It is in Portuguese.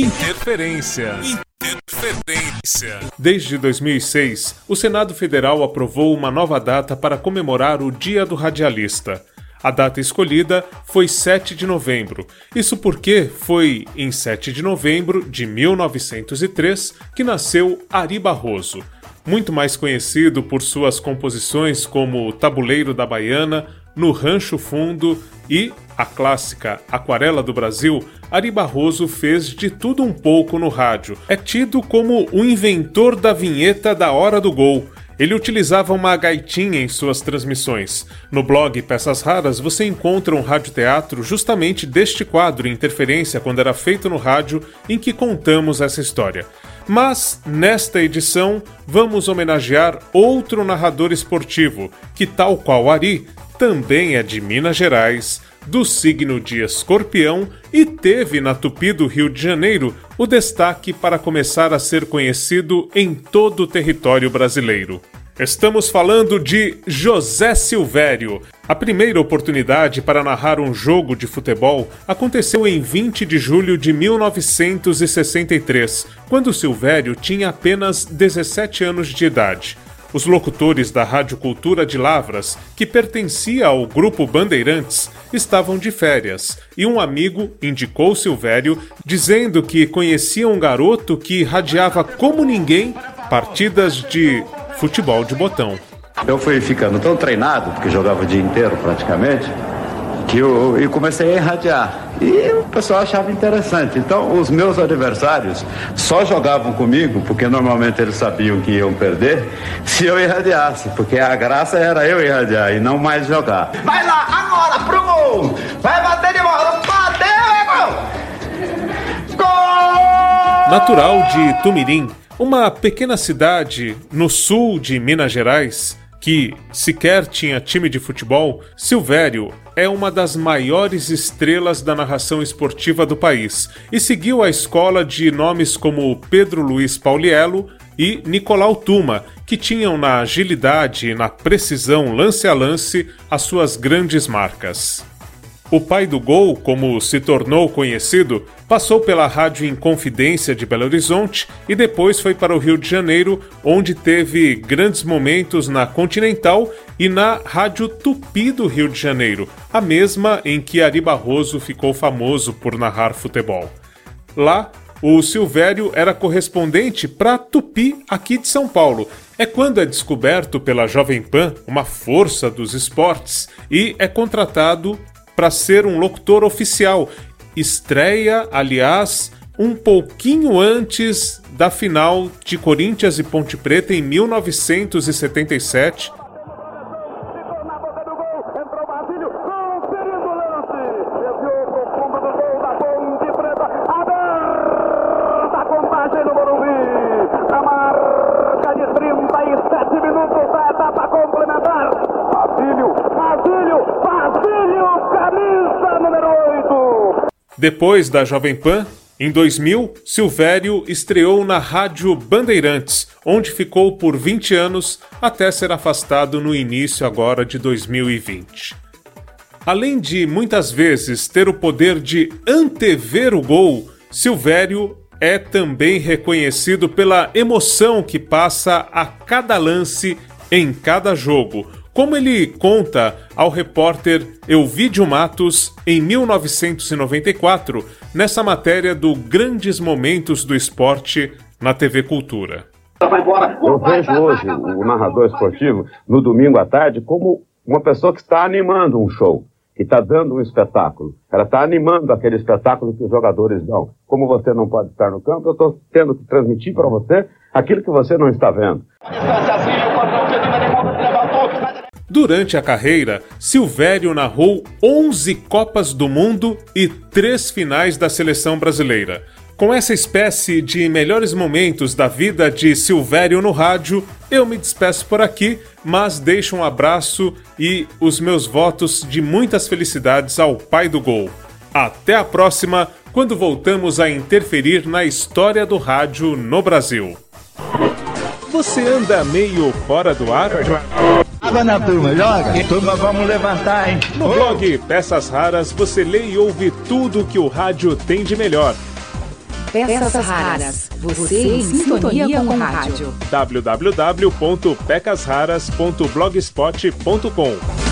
Interferência. Interferência. Desde 2006, o Senado Federal aprovou uma nova data para comemorar o Dia do Radialista. A data escolhida foi 7 de novembro. Isso porque foi em 7 de novembro de 1903 que nasceu Ari Barroso, muito mais conhecido por suas composições como Tabuleiro da Baiana, No Rancho Fundo e a clássica Aquarela do Brasil. Ari Barroso fez de tudo um pouco no rádio. É tido como o inventor da vinheta da Hora do Gol ele utilizava uma gaitinha em suas transmissões. No blog Peças Raras você encontra um radioteatro justamente deste quadro Interferência quando era feito no rádio em que contamos essa história. Mas, nesta edição, vamos homenagear outro narrador esportivo, que, tal qual Ari, também é de Minas Gerais, do signo de Escorpião e teve na Tupi do Rio de Janeiro o destaque para começar a ser conhecido em todo o território brasileiro. Estamos falando de José Silvério. A primeira oportunidade para narrar um jogo de futebol aconteceu em 20 de julho de 1963, quando Silvério tinha apenas 17 anos de idade. Os locutores da Rádio Cultura de Lavras, que pertencia ao Grupo Bandeirantes, estavam de férias e um amigo indicou Silvério dizendo que conhecia um garoto que radiava como ninguém partidas de futebol de botão. Eu fui ficando tão treinado, porque jogava o dia inteiro praticamente, que eu, eu comecei a irradiar. E o pessoal achava interessante. Então, os meus adversários só jogavam comigo, porque normalmente eles sabiam que iam perder, se eu irradiasse, porque a graça era eu irradiar e não mais jogar. Vai lá, agora pro gol! Vai bater de bola! Bateu, é gol! Gol! Natural de Tumirim, uma pequena cidade no sul de Minas Gerais, que sequer tinha time de futebol, Silvério é uma das maiores estrelas da narração esportiva do país e seguiu a escola de nomes como Pedro Luiz Pauliello e Nicolau Tuma, que tinham na agilidade e na precisão lance a lance as suas grandes marcas. O pai do gol, como se tornou conhecido, passou pela Rádio Inconfidência de Belo Horizonte e depois foi para o Rio de Janeiro, onde teve grandes momentos na Continental e na Rádio Tupi do Rio de Janeiro, a mesma em que Ari Barroso ficou famoso por narrar futebol. Lá, o Silvério era correspondente para Tupi aqui de São Paulo. É quando é descoberto pela Jovem Pan, uma força dos esportes, e é contratado para ser um locutor oficial. Estreia, aliás, um pouquinho antes da final de Corinthians e Ponte Preta em 1977, Depois da Jovem Pan, em 2000, Silvério estreou na Rádio Bandeirantes, onde ficou por 20 anos até ser afastado no início agora de 2020. Além de muitas vezes ter o poder de antever o gol, Silvério é também reconhecido pela emoção que passa a cada lance em cada jogo, como ele conta ao repórter Elvídio Matos em 1994, nessa matéria do Grandes Momentos do Esporte na TV Cultura. Eu vejo hoje o narrador esportivo, no domingo à tarde, como uma pessoa que está animando um show, que está dando um espetáculo. Ela está animando aquele espetáculo que os jogadores dão. Como você não pode estar no campo, eu estou tendo que transmitir para você aquilo que você não está vendo. Durante a carreira, Silvério narrou 11 Copas do Mundo e 3 finais da seleção brasileira. Com essa espécie de melhores momentos da vida de Silvério no rádio, eu me despeço por aqui, mas deixo um abraço e os meus votos de muitas felicidades ao pai do gol. Até a próxima, quando voltamos a interferir na história do rádio no Brasil. Você anda meio fora do ar? Água na turma, joga. Turma, vamos levantar, hein? No blog Peças Raras você lê e ouve tudo que o rádio tem de melhor. Peças Raras. Você em sintonia com o rádio. www.pecasraras.blogspot.com